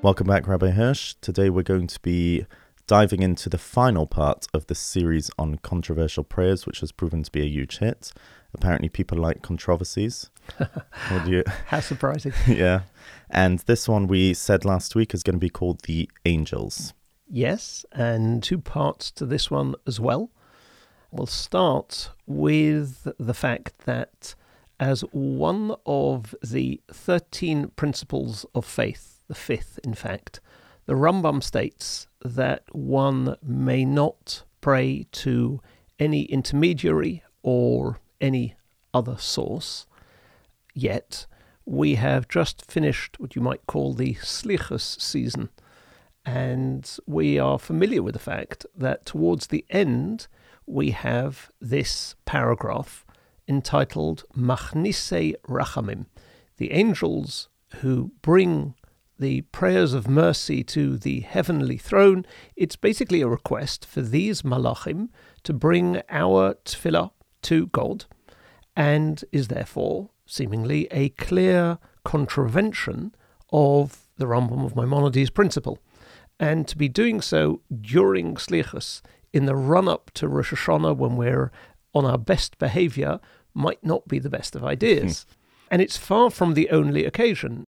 Welcome back, Rabbi Hirsch. Today we're going to be diving into the final part of the series on controversial prayers, which has proven to be a huge hit. Apparently, people like controversies. You? How surprising! yeah, and this one we said last week is going to be called the Angels. Yes, and two parts to this one as well. We'll start with the fact that as one of the 13 principles of faith, the fifth, in fact, the Rambam states that one may not pray to any intermediary or any other source. Yet, we have just finished what you might call the Slichus season, and we are familiar with the fact that towards the end we have this paragraph entitled Machnise Rachamim, the angels who bring the prayers of mercy to the heavenly throne, it's basically a request for these malachim to bring our tefillah to God, and is therefore seemingly a clear contravention of the Rambam of Maimonides' principle. And to be doing so during Slichus, in the run up to Rosh Hashanah when we're on our best behavior, might not be the best of ideas. and it's far from the only occasion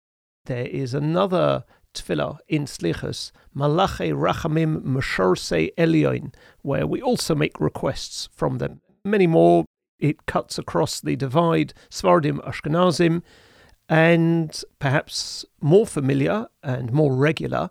there is another tefillah in Slichus, Malache Rachamim Meshorse Elyoin, where we also make requests from them. Many more. It cuts across the divide, Svardim Ashkenazim, and perhaps more familiar and more regular,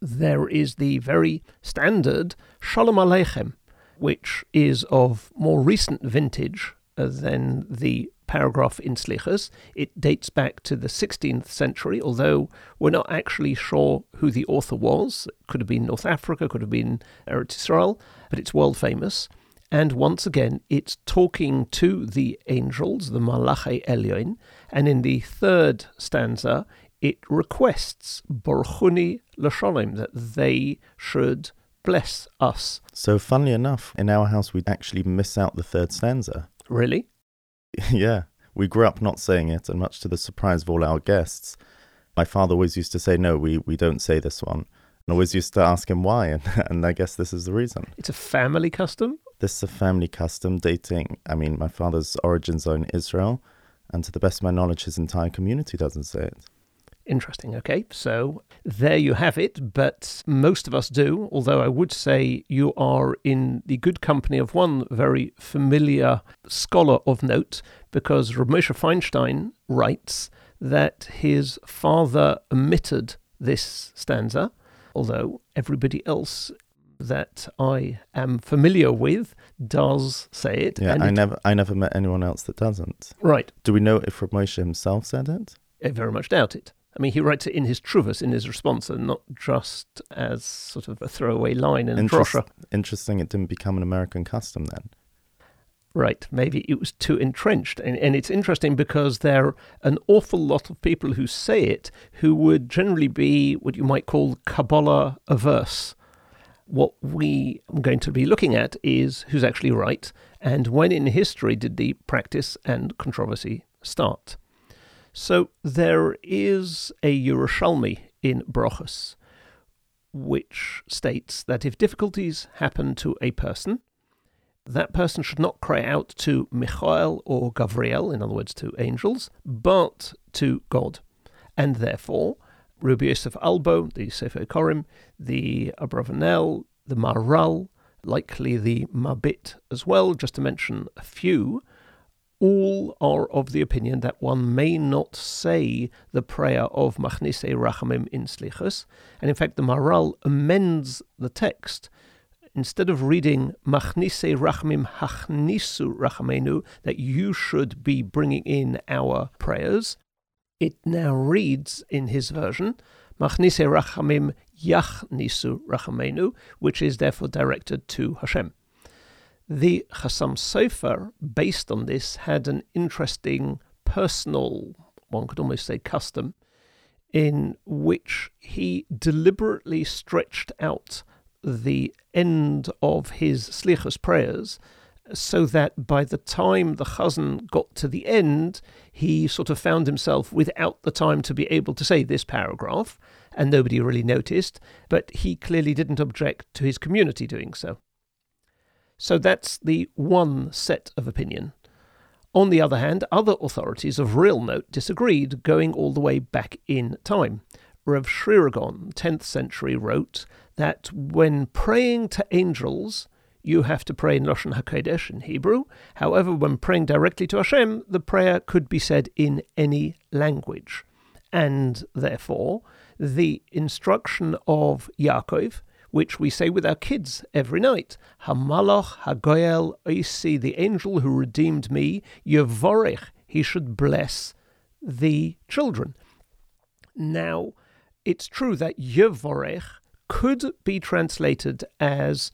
there is the very standard Shalom Aleichem, which is of more recent vintage than the paragraph in Slichas. It dates back to the 16th century, although we're not actually sure who the author was. It could have been North Africa, could have been Eretz Israel, but it's world famous. And once again, it's talking to the angels, the Malachi Elyoin, and in the third stanza, it requests Borchuni Lasholim, that they should bless us. So, funnily enough, in our house, we actually miss out the third stanza. Really? yeah, we grew up not saying it, and much to the surprise of all our guests, my father always used to say, "No, we we don't say this one." And always used to ask him why, and, and I guess this is the reason. It's a family custom. This is a family custom dating. I mean, my father's origins are in Israel, and to the best of my knowledge, his entire community doesn't say it. Interesting. Okay, so there you have it. But most of us do, although I would say you are in the good company of one very familiar scholar of note, because Ramosha Feinstein writes that his father omitted this stanza, although everybody else that I am familiar with does say it. Yeah, I it, never, I never met anyone else that doesn't. Right. Do we know if Ramosha himself said it? I very much doubt it. I mean, he writes it in his Truvas, in his response, and not just as sort of a throwaway line in Interest, Drosha. Interesting, it didn't become an American custom then. Right, maybe it was too entrenched. And, and it's interesting because there are an awful lot of people who say it who would generally be what you might call Kabbalah averse. What we are going to be looking at is who's actually right and when in history did the practice and controversy start. So there is a Yerushalmi in Brochus, which states that if difficulties happen to a person, that person should not cry out to Michael or Gabriel, in other words, to angels, but to God. And therefore, Rabbi Yosef Albo, the Sefer Korim, the Abravanel, the Maharal, likely the Mabit as well, just to mention a few, all are of the opinion that one may not say the prayer of Machnise Rachamim in Slichus. And in fact, the Maharal amends the text. Instead of reading Machnise Rachamim Hachnisu Rachamenu, that you should be bringing in our prayers, it now reads in his version, Machnise Rachamim Yachnisu Rachamenu, which is therefore directed to Hashem. The Chassam Sofer, based on this, had an interesting personal, one could almost say custom, in which he deliberately stretched out the end of his slichus prayers so that by the time the chazan got to the end, he sort of found himself without the time to be able to say this paragraph, and nobody really noticed, but he clearly didn't object to his community doing so. So that's the one set of opinion. On the other hand, other authorities of real note disagreed, going all the way back in time. Rav Sherira Gaon, 10th century, wrote that when praying to angels, you have to pray in Lashon HaKodesh in Hebrew. However, when praying directly to Hashem, the prayer could be said in any language. And therefore, the instruction of Yaakov, which we say with our kids every night, Hamalach Hagoyel Oisi, the angel who redeemed me, Yevorech, he should bless the children. Now, it's true that Yevorech could be translated as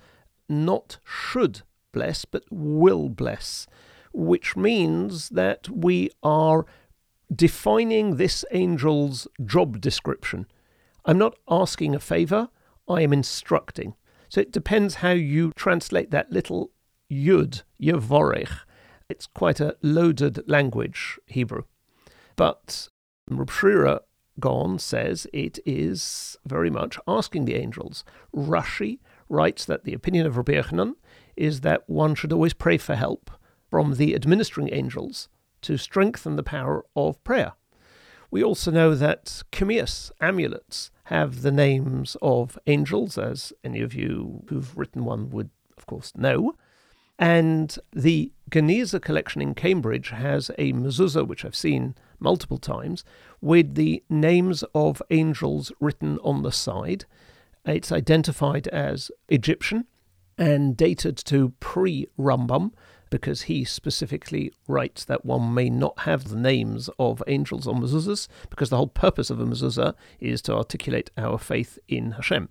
not should bless, but will bless, which means that we are defining this angel's job description. I'm not asking a favor, I am instructing. So it depends how you translate that little yud, yevorech. It's quite a loaded language, Hebrew. But Reb Sherira Gaon says it is very much asking the angels. Rashi writes that the opinion of Rabbi Yochanan is that one should always pray for help from the administering angels to strengthen the power of prayer. We also know that kumias, amulets, have the names of angels, as any of you who've written one would, of course, know. And the Geniza collection in Cambridge has a mezuzah, which I've seen multiple times, with the names of angels written on the side. It's identified as Egyptian and dated to pre Rambam, because he specifically writes that one may not have the names of angels on mezuzahs, because the whole purpose of a mezuzah is to articulate our faith in Hashem.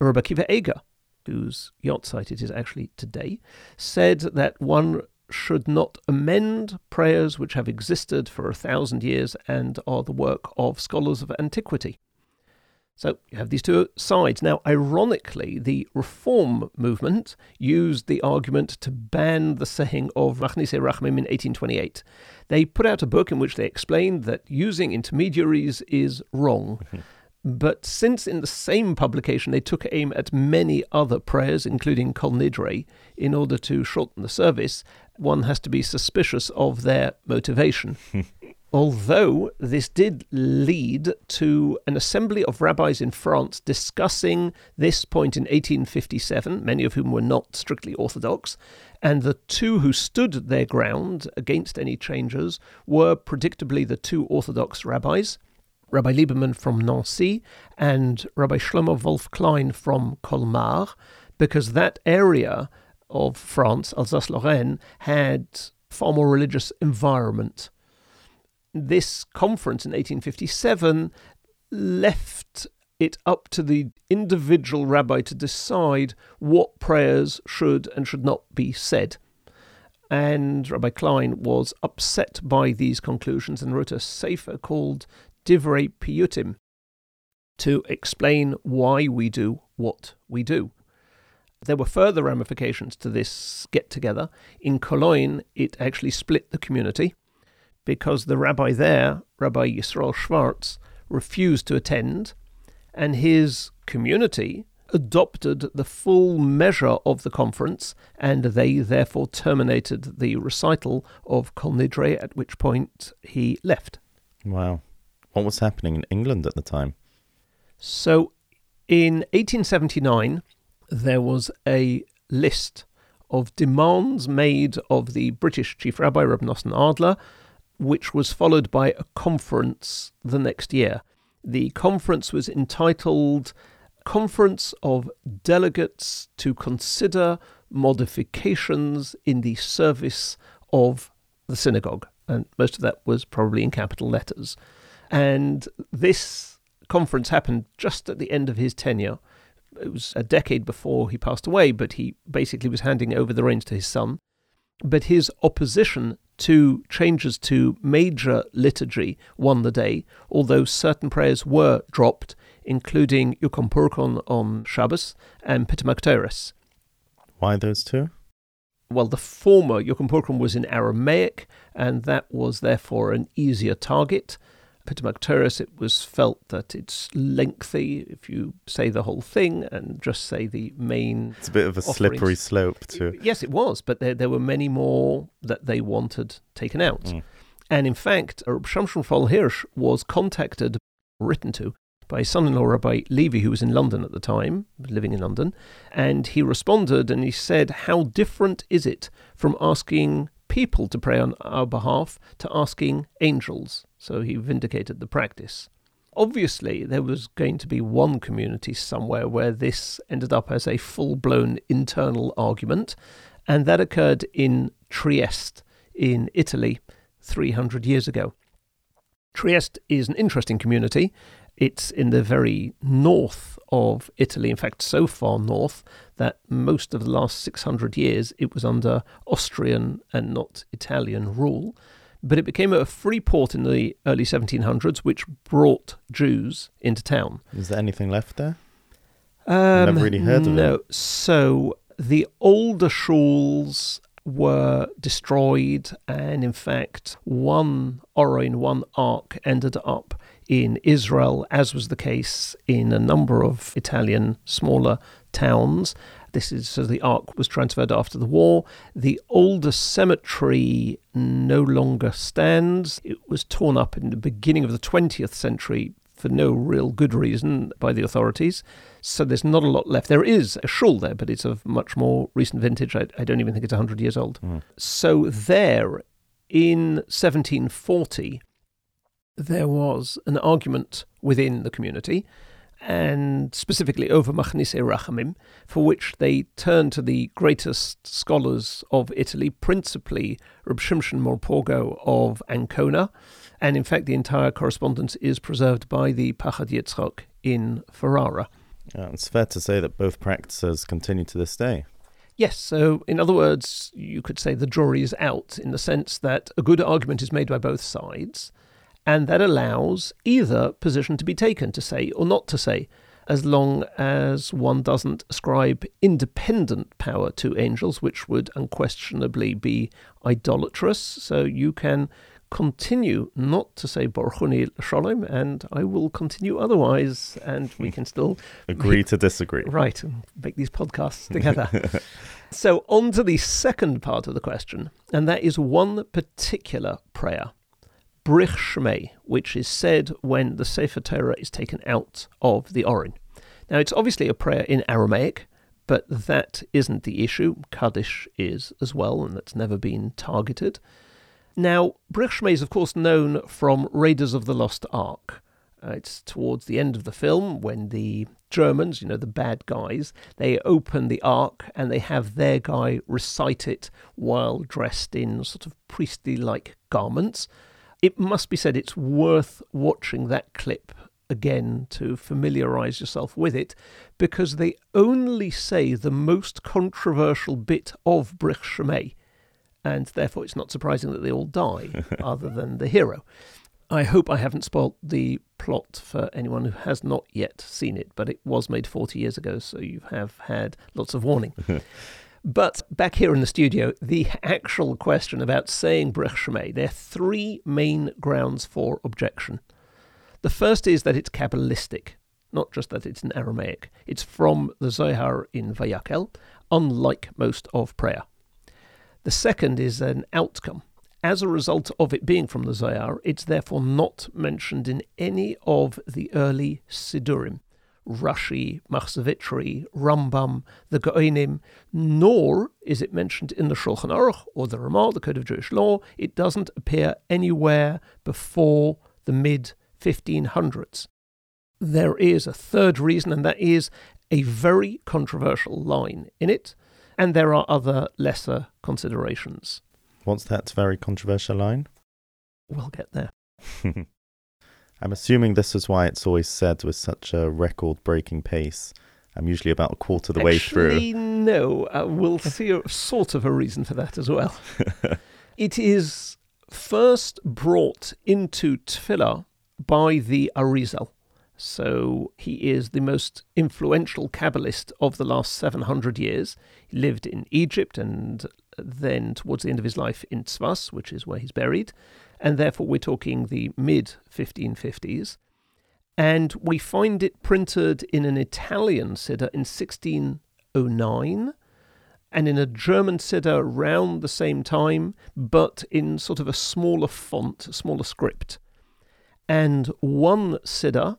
Rabbi Akiva Eger, whose yahrzeit it is actually today, said that one should not amend prayers which have existed for a thousand years and are the work of scholars of antiquity. So you have these two sides. Now, ironically, the Reform movement used the argument to ban the saying of Machnise Rachamim in 1828. They put out a book in which they explained that using intermediaries is wrong. Mm-hmm. But since in the same publication they took aim at many other prayers, including Kol Nidre, in order to shorten the service, one has to be suspicious of their motivation. Although this did lead to an assembly of rabbis in France discussing this point in 1857, many of whom were not strictly Orthodox, and the two who stood their ground against any changes were predictably the two Orthodox rabbis, Rabbi Lieberman from Nancy and Rabbi Shlomo Wolf Klein from Colmar, because that area of France, Alsace-Lorraine, had far more religious environment. This conference in 1857 left it up to the individual rabbi to decide what prayers should and should not be said. And Rabbi Klein was upset by these conclusions and wrote a sefer called Divrei Piyutim to explain why we do what we do. There were further ramifications to this get together. In Cologne, it actually split the community because the rabbi there, Rabbi Yisrael Schwartz, refused to attend, and his community adopted the full measure of the conference, and they therefore terminated the recital of Kol Nidre, at which point he left. Wow. What was happening in England at the time? So, in 1879, there was a list of demands made of the British Chief Rabbi Reb Nosson Adler, which was followed by a conference the next year. The conference was entitled Conference of Delegates to Consider Modifications in the Service of the Synagogue. And most of that was probably in capital letters. And this conference happened just at the end of his tenure. It was a decade before he passed away, but he basically was handing over the reins to his son. But his opposition to changes to major liturgy won the day, although certain prayers were dropped, including Yekum Purkon on Shabbos and Pitum Haketores. Why those two? Well, the former Yekum Purkon was in Aramaic, and that was therefore an easier target. Pitum Haketores, it was felt that it's lengthy if you say the whole thing and just say the main. It's a bit of a offerings. slippery slope to. Yes, it was, but there, there were many more that they wanted taken out. Mm. And in fact, Shamshon Fol Hirsch was contacted, written to, by his son-in-law Rabbi Levy, who was in London at the time, living in London, and he responded and he said, "How different is it from asking people to pray on our behalf to asking angels?" So he vindicated the practice. Obviously, there was going to be one community somewhere where this ended up as a full-blown internal argument, and that occurred in Trieste, in Italy, 300 years ago. Trieste is an interesting community. It's in the very north of Italy, in fact, so far north that most of the last 600 years it was under Austrian and not Italian rule. But it became a free port in the early 1700s, which brought Jews into town. Is there anything left there? Um, Never really heard of it. no. So the older shuls were destroyed, and in fact, one Orion, one Ark ended up in Israel, as was the case in a number of Italian smaller towns. This is so the Ark was transferred after the war. The oldest cemetery no longer stands. It was torn up in the beginning of the 20th century for no real good reason by the authorities. So there's not a lot left. There is a shul there, but it's of much more recent vintage. I, I don't even think it's 100 years old. Mm. So there, in 1740, there was an argument within the community, and specifically over Machnise Rachamim, for which they turned to the greatest scholars of Italy, principally Reb Shimshon Morpurgo of Ancona, and in fact the entire correspondence is preserved by the Pachad Yitzchok in Ferrara. Yeah, it's fair to say that both practices continue to this day. Yes, so in other words, you could say the jury is out in the sense that a good argument is made by both sides, and that allows either position to be taken to say or not to say, as long as one doesn't ascribe independent power to angels, which would unquestionably be idolatrous. So you can continue not to say Borchuni Shalom, and I will continue otherwise, and we can still Agree to disagree. Right, and make these podcasts together. so, on to the second part of the question, and that is one particular prayer, Brich Shmei, which is said when the Sefer Torah is taken out of the Orin. Now, it's obviously a prayer in Aramaic, but that isn't the issue. Kaddish is as well, and that's never been targeted. Now, Brich Shmei is, of course, known from Raiders of the Lost Ark. Uh, it's towards the end of the film when the Germans, you know, the bad guys, they open the ark and they have their guy recite it while dressed in sort of priestly like garments. It must be said it's worth watching that clip again to familiarize yourself with it because they only say the most controversial bit of Brich Shemay, and therefore it's not surprising that they all die, other than the hero. I hope I haven't spoilt the plot for anyone who has not yet seen it, but it was made 40 years ago, so you have had lots of warning. but back here in the studio, the actual question about saying Brech Shemay, there are three main grounds for objection. The first is that it's Kabbalistic, not just that it's in Aramaic. It's from the Zohar in Vayakel, unlike most of prayer. The second is an outcome. As a result of it being from the Zohar, it's therefore not mentioned in any of the early Sidurim. Rashi, Machzor Vitry, Rambam, the Goinim, nor is it mentioned in the Shulchan Aruch or the Ramah, the Code of Jewish Law. It doesn't appear anywhere before the mid 1500s. There is a third reason, and that is a very controversial line in it, and there are other lesser considerations. What's that very controversial line? We'll get there. I'm assuming this is why it's always said with such a record breaking pace. I'm usually about a quarter of the Actually, way through. no. Uh, we'll see a, sort of a reason for that as well. it is first brought into Tefillah by the Arizal. So he is the most influential Kabbalist of the last 700 years. He lived in Egypt and then, towards the end of his life, in Tzfas, which is where he's buried. And therefore, we're talking the mid 1550s. And we find it printed in an Italian Siddur in 1609 and in a German Siddur around the same time, but in sort of a smaller font, a smaller script. And one Siddur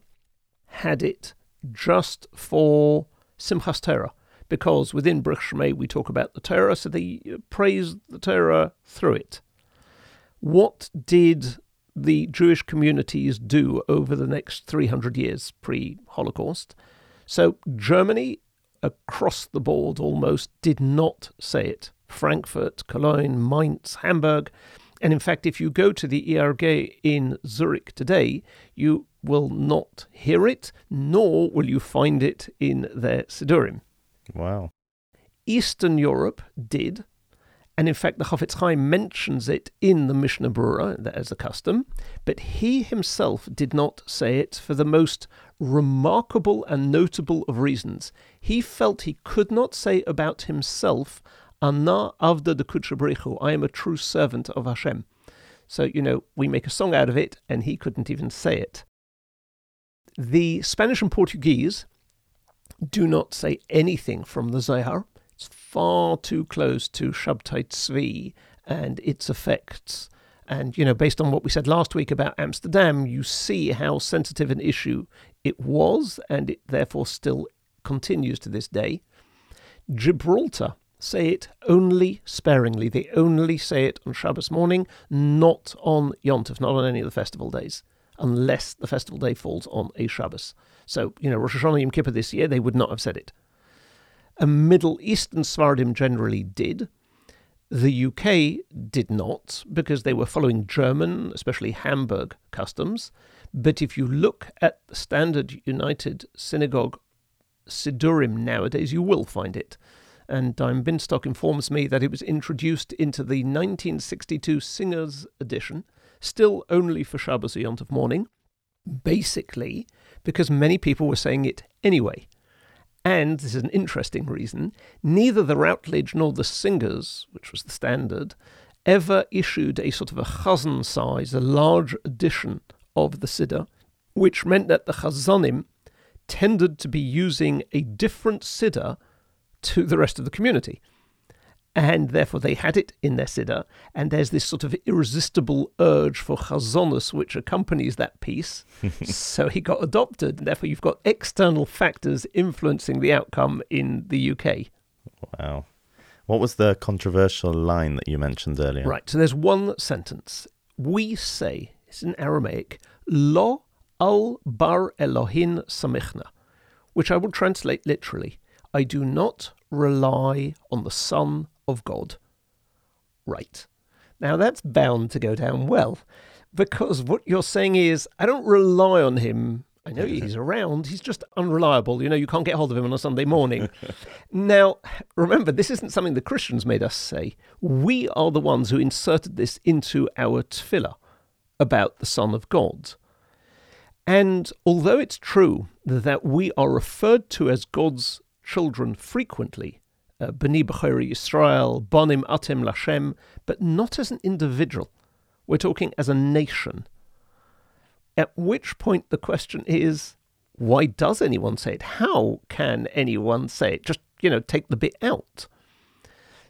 had it just for Simchas Torah, because within Shemay we talk about the Torah, so they praise the Torah through it. What did the Jewish communities do over the next 300 years pre Holocaust? So, Germany, across the board almost, did not say it. Frankfurt, Cologne, Mainz, Hamburg. And in fact, if you go to the IRG in Zurich today, you will not hear it, nor will you find it in their Siddurim. Wow. Eastern Europe did, and in fact, the Chofetz Chaim mentions it in the Mishnah Berurah as a custom, but he himself did not say it for the most remarkable and notable of reasons. He felt he could not say about himself, Anna Avda de Kutshabrichu, I am a true servant of Hashem. So, you know, we make a song out of it, and he couldn't even say it. The Spanish and Portuguese do not say anything from the Zohar. It's far too close to Shabtai Tzvi and its effects. And, you know, based on what we said last week about Amsterdam, you see how sensitive an issue it was, and it therefore still continues to this day. Gibraltar say it only sparingly. They only say it on Shabbos morning, not on Yom Tov, not on any of the festival days unless the festival day falls on a Shabbos. So, you know, Rosh Hashanah Yom Kippur this year, they would not have said it. A Middle Eastern Sephardim generally did. The UK did not, because they were following German, especially Hamburg, customs. But if you look at the Standard United Synagogue Sidurim nowadays, you will find it. And Dayan Binstock informs me that it was introduced into the 1962 Singers edition, still only for Shabbos Yom Tov morning, basically because many people were saying it anyway. And this is an interesting reason. Neither the Routledge nor the Singers, which was the standard, ever issued a sort of a chazan size, a large edition of the Siddur, which meant that the chazanim tended to be using a different Siddur to the rest of the community and therefore they had it in their siddur, and there's this sort of irresistible urge for chazonus which accompanies that piece. so he got adopted, and therefore you've got external factors influencing the outcome in the UK. Wow. What was the controversial line that you mentioned earlier? Right, so there's one sentence. We say, it's in Aramaic, Lo al bar Elohin samichna, which I will translate literally. I do not rely on the Son of God. Right. Now that's bound to go down well, because what you're saying is, I don't rely on him. I know he's around, he's just unreliable. You know, you can't get hold of him on a Sunday morning. now, remember, this isn't something the Christians made us say. We are the ones who inserted this into our tefillah about the Son of God. And although it's true that we are referred to as God's children frequently, uh, Bani B'chori Yisrael, Bonim Atim Lashem, but not as an individual. We're talking as a nation. At which point the question is, why does anyone say it? How can anyone say it? Just, you know, take the bit out.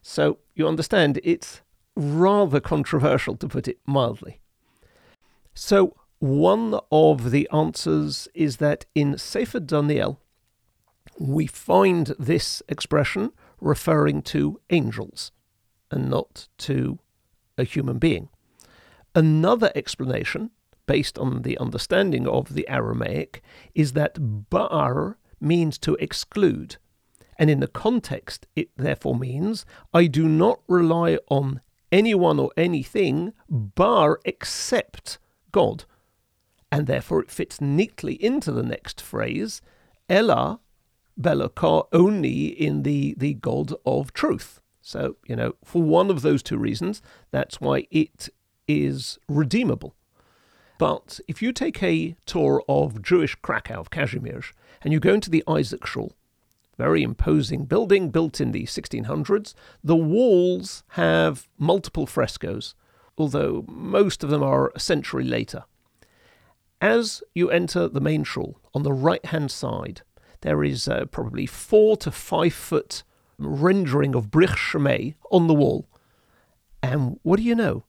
So you understand it's rather controversial to put it mildly. So one of the answers is that in Sefer Daniel, we find this expression referring to angels and not to a human being. Another explanation, based on the understanding of the Aramaic, is that bar means to exclude. And in the context, it therefore means I do not rely on anyone or anything bar except God. and therefore it fits neatly into the next phrase, Ella Belaka, only in the, the God of truth. So, you know, for one of those two reasons, that's why it is redeemable. But if you take a tour of Jewish Krakow, of Kazimierz, and you go into the Isaac Shul, very imposing building built in the 1600s, the walls have multiple frescoes, although most of them are a century later. As you enter the main shul, on the right hand side, there is uh, probably four to five foot rendering of Brich Shemay on the wall. And what do you know?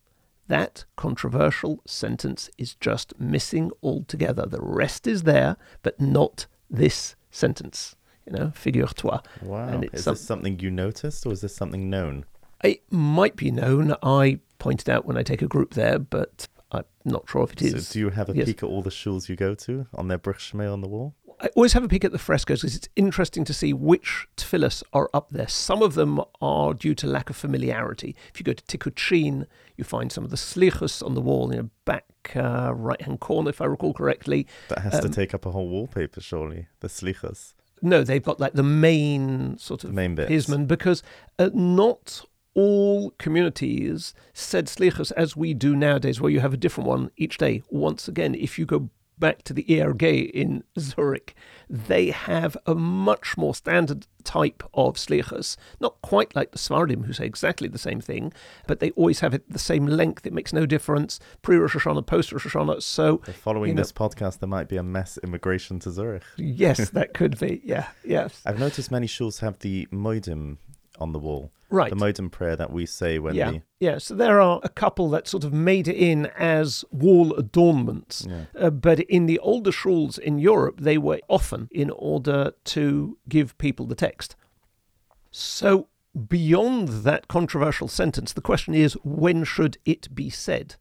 That controversial sentence is just missing altogether. The rest is there, but not this sentence. You know, figure-toi. Wow. And Is it's this something you noticed or is this something known? It might be known. I pointed out when I take a group there, but I'm not sure if it is. So do you have a yes. peek at all the shuls you go to on their Bruchschmee on the wall? I always have a peek at the frescoes because it's interesting to see which tefillahs are up there. Some of them are due to lack of familiarity. If you go to Tykocin, you find some of the slichus on the wall in a back uh, right-hand corner, if I recall correctly. That has to Um, take up a whole wallpaper, surely. The slichas, No, they've got like the main sort of main because uh, not all communities said slichus as we do nowadays, where you have a different one each day. Once again, if you go back to the IRG in Zurich, they have a much more standard type of slichus, not quite like the Svardim, who say exactly the same thing, but they always have it the same length. It makes no difference pre Rosh Hashanah, post Rosh Hashanah. So But following you know- this podcast, there might be a mass immigration to Zurich. yes, that could be. Yeah, yes, I've noticed many shuls have the moedim on the wall. right. The moedim prayer that we say when yeah, we. yeah. So there are a couple that sort of made it in as wall adornments. Yeah. Uh, but in the older shuls in Europe, they were often in order to give people the text. So, beyond that controversial sentence, the question is when should it be said?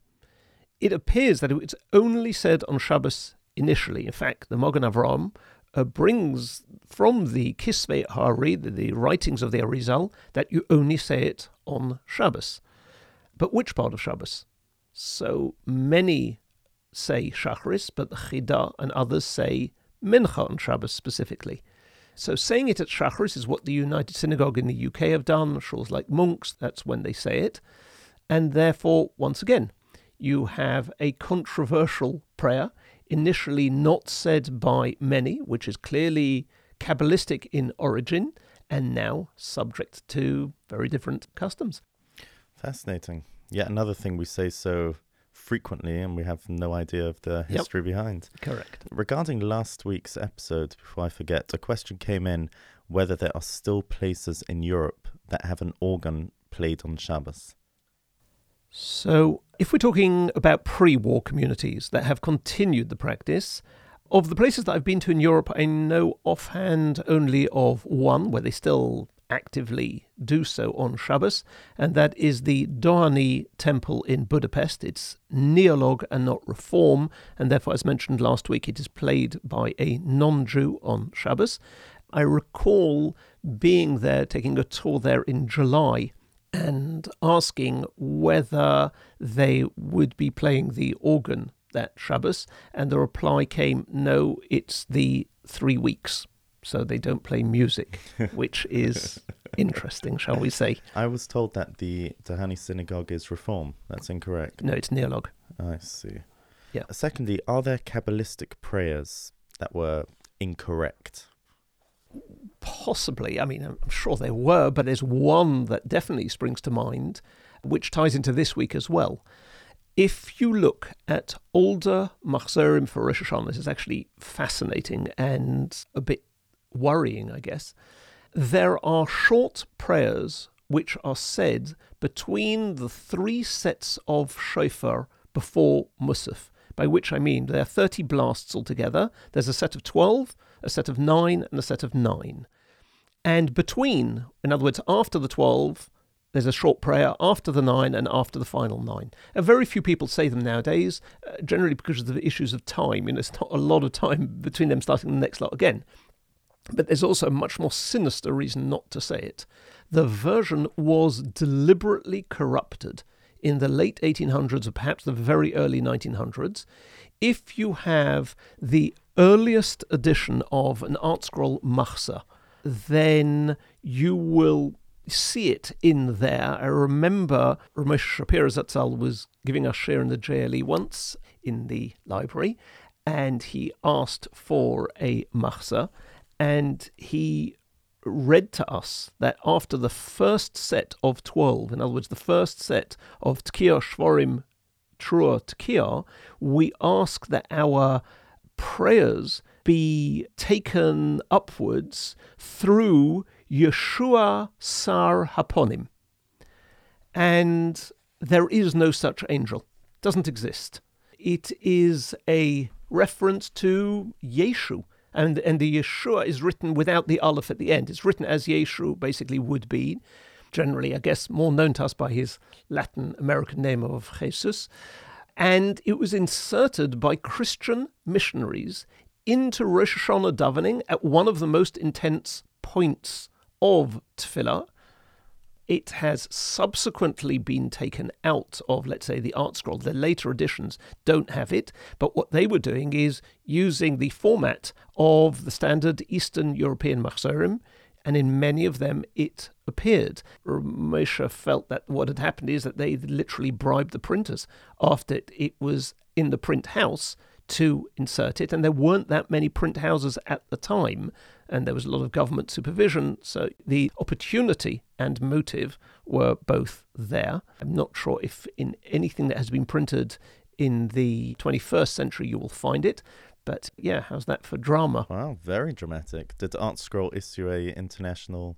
It appears that it's only said on Shabbos initially. In fact, the Mogan Avram uh, brings from the Kisvei Hari, the, the writings of the Arizal, that you only say it on Shabbos. But which part of Shabbos? So many say Shachris, but the Chida and others say Mincha on Shabbos specifically. So saying it at Shachris is what the United Synagogue in the UK have done. Shuls like Munk's, that's when they say it. And therefore, once again, you have a controversial prayer, initially not said by many, which is clearly Kabbalistic in origin, and now subject to very different customs. Fascinating. Yet another thing we say so frequently and we have no idea of the Yep. history behind. Correct. Regarding last week's episode, before I forget, a question came in whether there are still places in Europe that have an organ played on Shabbos. So, if we're talking about pre war communities that have continued the practice, of the places that I've been to in Europe, I know offhand only of one where they still actively do so on Shabbos, and that is the Dohány Temple in Budapest. It's neolog and not reform, and therefore, as mentioned last week, it is played by a non Jew on Shabbos. I recall being there, taking a tour there in July, and asking whether they would be playing the organ that Shabbos, and the reply came, no, it's the three weeks. So they don't play music, which is interesting, shall we say. I was told that the Dohány synagogue is reform. That's incorrect. No, it's neolog. I see. Yeah. Secondly, are there Kabbalistic prayers that were incorrect? Possibly. I mean, I'm sure there were, but there's one that definitely springs to mind, which ties into this week as well. If you look at older Machzorim for Rosh Hashanah, this is actually fascinating and a bit worrying, I guess. There are short prayers which are said between the three sets of shofar before Musaf, by which I mean there are 30 blasts altogether. There's a set of 12, a set of 9, and a set of 9. And between, in other words, after the 12, there's a short prayer after the nine and after the final nine. And very few people say them nowadays, uh, generally because of the issues of time. You know, it's not a lot of time between them starting the next lot again. But there's also a much more sinister reason not to say it. The version was deliberately corrupted in the late 1800s or perhaps the very early 1900s, if you have the earliest edition of an ArtScroll Machzor, then you will see it in there. I remember Ramesh Shapira Zatzal was giving us shiur in the JLE once in the library, and he asked for a Machzor, and he read to us that after the first set of 12, in other words, the first set of Tkiya Shvorim Trua Tkiya, we ask that our prayers be taken upwards through Yeshua Sar Haponim. And there is no such angel, doesn't exist. It is a reference to Yeshu, and and the Yeshua is written without the aleph at the end. It's written as Yeshu basically would be, generally, I guess, more known to us by his Latin American name of Jesus. And it was inserted by Christian missionaries into Rosh Hashanah davening at one of the most intense points of Tefillah. It has subsequently been taken out of, let's say, the ArtScroll. The later editions don't have it, but what they were doing is using the format of the standard Eastern European Machzorim, and in many of them it appeared. Moshe felt that what had happened is that they literally bribed the printers after it was in the print house to insert it, and there weren't that many print houses at the time, and there was a lot of government supervision, so the opportunity and motive were both there. I'm not sure if in anything that has been printed in the 21st century you will find it. But yeah, how's that for drama? Wow, very dramatic. Did ArtScroll issue a international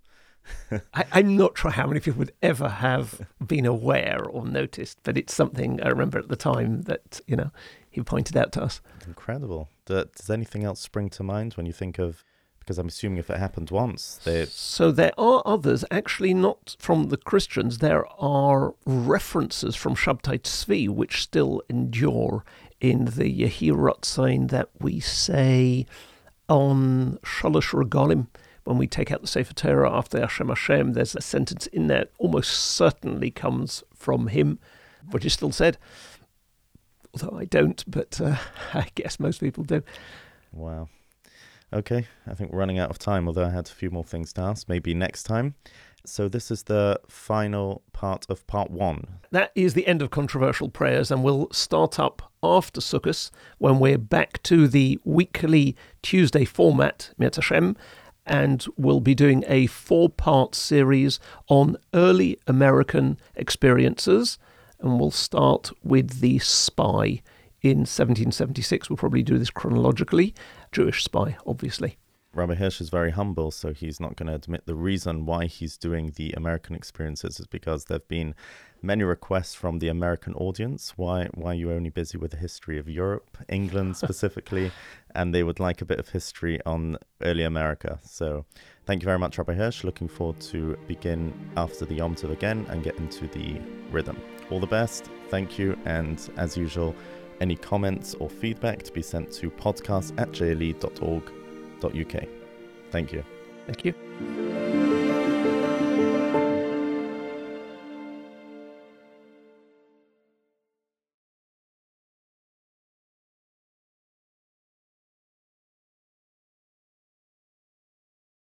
I, am not sure how many people would ever have been aware or noticed, but it's something I remember at the time that, you know, he pointed out to us. Incredible. Does anything else spring to mind when you think of because I'm assuming if it happened once, they. So there are others, actually not from the Christians. There are references from Shabtai Tzvi which still endure in the Yehirot sign that we say on Shalosh Regalim when we take out the Sefer Torah after Hashem Hashem, there's a sentence in there almost certainly comes from him, which is still said. Although I don't, but uh, I guess most people do. Wow. Okay, I think we're running out of time, although I had a few more things to ask. Maybe next time. So, this is the final part of part one. That is the end of controversial prayers, and we'll start up after Sukkot when we're back to the weekly Tuesday format, Hashem, and we'll be doing a four part series on early American experiences. And we'll start with The Spy in 1776. We'll probably do this chronologically. Jewish spy, obviously. Rabbi Hirsch is very humble, so he's not going to admit the reason why he's doing the American experiences is because there have been many requests from the American audience. Why why are you only busy with the history of Europe, England specifically, and they would like a bit of history on early America. So thank you very much, Rabbi Hirsch. Looking forward to begin after the Yom Tov again and get into the rhythm. All the best. Thank you, and as usual, any comments or feedback to be sent to podcast at jle.org uk. Thank you. Thank you.